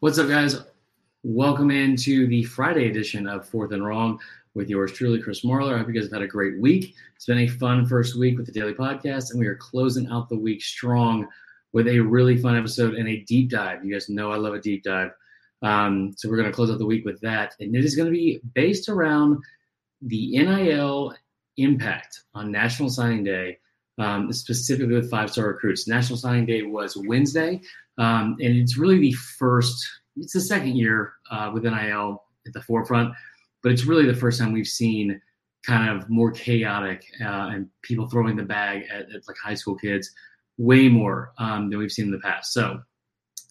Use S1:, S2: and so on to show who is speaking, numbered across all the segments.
S1: What's up, guys? Welcome into the Friday edition of Fourth and Wrong with yours truly, Chris Marlar. I hope you guys have had a great week. It's been a fun first week with the daily podcast, and we are closing out the week strong with a really fun episode and a deep dive. You guys know I love a deep dive. Um, so we're going to close out the week with that. And it is going to be based around the NIL impact on National Signing Day, um, specifically with five star recruits. National Signing Day was Wednesday, um, and it's really the first, it's the second year uh, with NIL at the forefront, but it's really the first time we've seen kind of more chaotic uh, and people throwing the bag at, at, like high school kids way more um, than we've seen in the past. So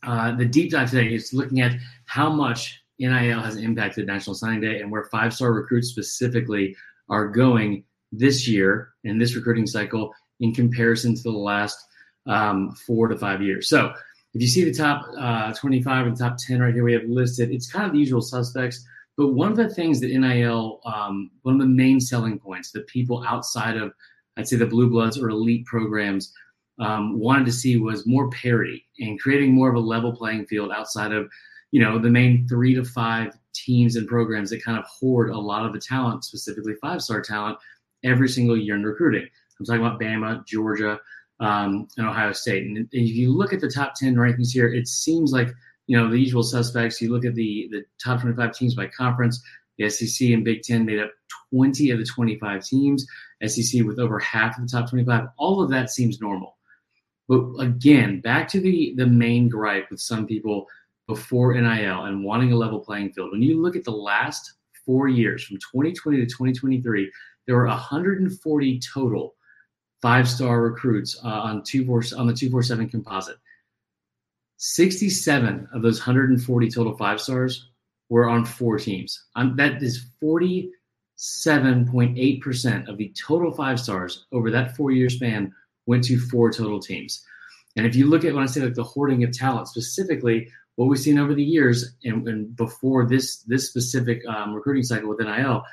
S1: uh, the deep dive today is looking at how much NIL has impacted National Signing Day and where five star recruits specifically are going this year in this recruiting cycle in comparison to the last um, four to five years. So if you see the top uh, 25 and top 10 right here, we have listed, it's kind of the usual suspects. But one of the things that NIL, um, one of the main selling points that people outside of, I'd say, the Blue Bloods or elite programs um, wanted to see was more parity and creating more of a level playing field outside of, you know, the main three to five teams and programs that kind of hoard a lot of the talent, specifically five star talent, every single year in recruiting. I'm talking about Bama, Georgia, um, and Ohio State. And if you look at the top 10 rankings here, it seems like, you know, the usual suspects. You look at the, the top 25 teams by conference, the SEC and Big Ten made up 20 of the 25 teams, SEC with over half of the top 25. All of that seems normal. But again, back to the, the main gripe with some people before NIL and wanting a level playing field. When you look at the last four years, from 2020 to 2023, there were 140 total five star recruits uh, on two four on the 247 composite. 67 of those 140 total five stars were on four teams. Um, that is 47.8% of the total five stars over that four year span went to four total teams. And if you look at when I say like the hoarding of talent specifically, what we've seen over the years and, and before this this specific um, recruiting cycle with NIL,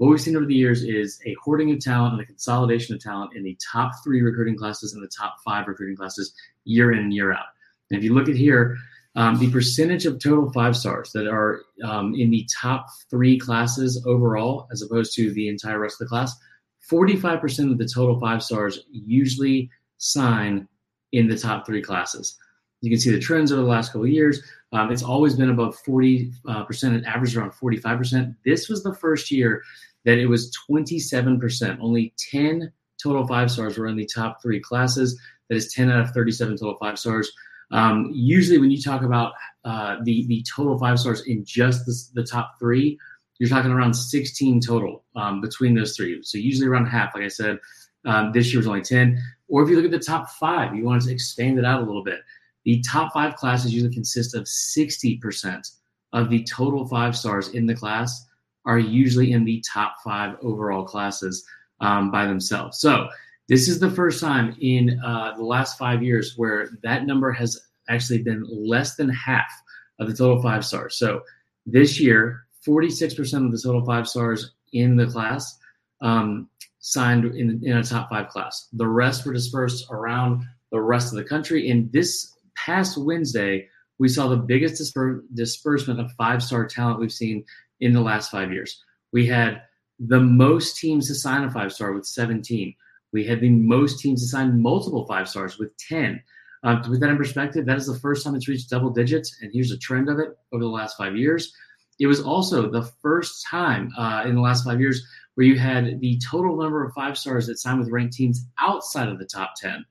S1: what we've seen over the years is a hoarding of talent and a consolidation of talent in the top three recruiting classes and the top five recruiting classes year in and year out. And if you look at here, um, the percentage of total five stars that are um, in the top three classes overall, as opposed to the entire rest of the class, 45% of the total five stars usually sign in the top three classes. You can see the trends over the last couple of years. Um, it's always been above 40% uh, and average around 45%. This was the first year that it was 27%. Only 10 total five stars were in the top three classes. That is 10 out of 37 total five stars. Um, usually, when you talk about uh, the the total five stars in just the, the, top three, you're talking around 16 total um, between those three. So usually around half. Like I said, um, this year was only 10. Or if you look at the top five, you want to expand it out a little bit. The top five classes usually consist of 60% of the total five stars in the class are usually in the top five overall classes um, by themselves. So this is the first time in uh, the last five years where that number has actually been less than half of the total five stars. So this year, 46% of the total five stars in the class um, signed in, in a top five class. The rest were dispersed around the rest of the country. And this past Wednesday, we saw the biggest disper- disbursement of five star talent we've seen in the last five years. We had the most teams to sign a five star with 17. We had the most teams to sign multiple five stars with 10. Um, to put that in perspective, that is the first time it's reached double digits, and here's a trend of it over the last five years. It was also the first time uh, in the last five years where you had the total number of five stars that signed with ranked teams outside of the top 10,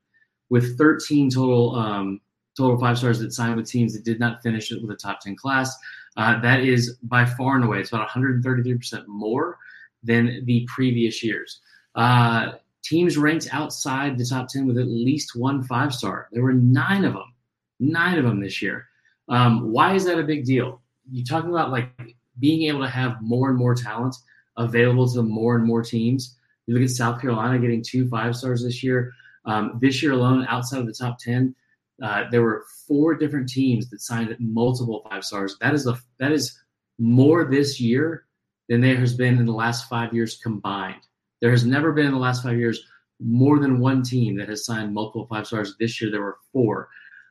S1: with 13 total um, total five stars that signed with teams that did not finish it with a top 10 class. Uh, that is by far and away, it's about 133% more than the previous years. Uh, teams ranked outside the top 10 with at least one five star. There were nine of them, nine of them this year. Um, why is that a big deal? You're talking about like being able to have more and more talent available to more and more teams. You look at South Carolina getting two five stars this year. Um, this year alone, outside of the top 10, uh, there were four different teams that signed multiple five stars. That is a that is more this year than there has been in the last five years combined. There has never been in the last five years more than one team that has signed multiple five stars. This year there were four.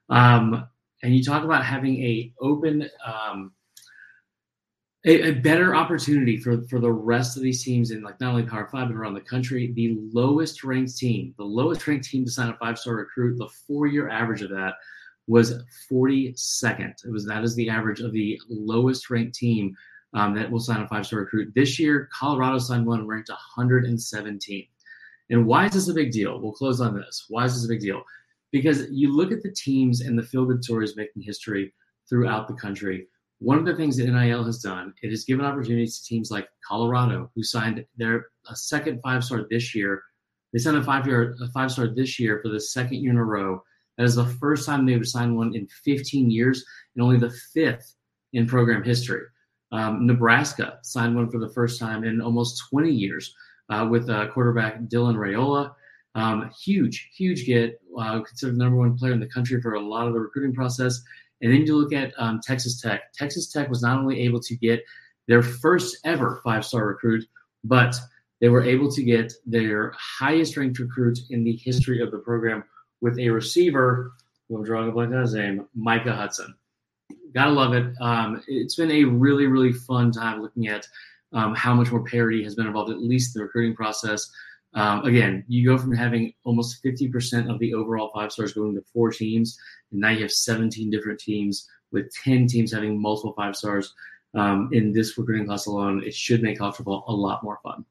S1: Um, and you talk about having a open um, a, a, better opportunity for for the rest of these teams in like not only Power Five but around the country. The lowest ranked team, the lowest ranked team to sign a five star recruit, the four year average of that was 42nd. It was that is the average of the lowest ranked team um, that will sign a five star recruit this year. Colorado signed one ranked 117th. And why is this a big deal? We'll close on this. Why is this a big deal? Because you look at the teams and the feel good stories making history throughout the country one of the things that NIL has done, it has given opportunities to teams like Colorado, who signed their a second five star this year. They signed a five year a five star this year for the second year in a row. That is the first time they've signed one in 15 years, and only the fifth in program history. Um, Nebraska signed one for the first time in almost 20 years uh, with uh, quarterback Dylan Raiola. Um, huge, huge get, uh, considered the number one player in the country for a lot of the recruiting process. And then you look at um, Texas Tech. Texas Tech was not only able to get their first ever five star recruit, but they were able to get their highest ranked recruit in the history of the program with a receiver, who I'm drawing a blank on his name, Micah Hudson. Gotta love it. Um, it's been a really, really fun time looking at um, how much more parity has been involved, at least in the recruiting process. Um, again, you go from having almost 50% of the overall five stars going to four teams, and now you have 17 different teams with 10 teams having multiple five stars um, in this recruiting class alone. It should make college football a lot more fun.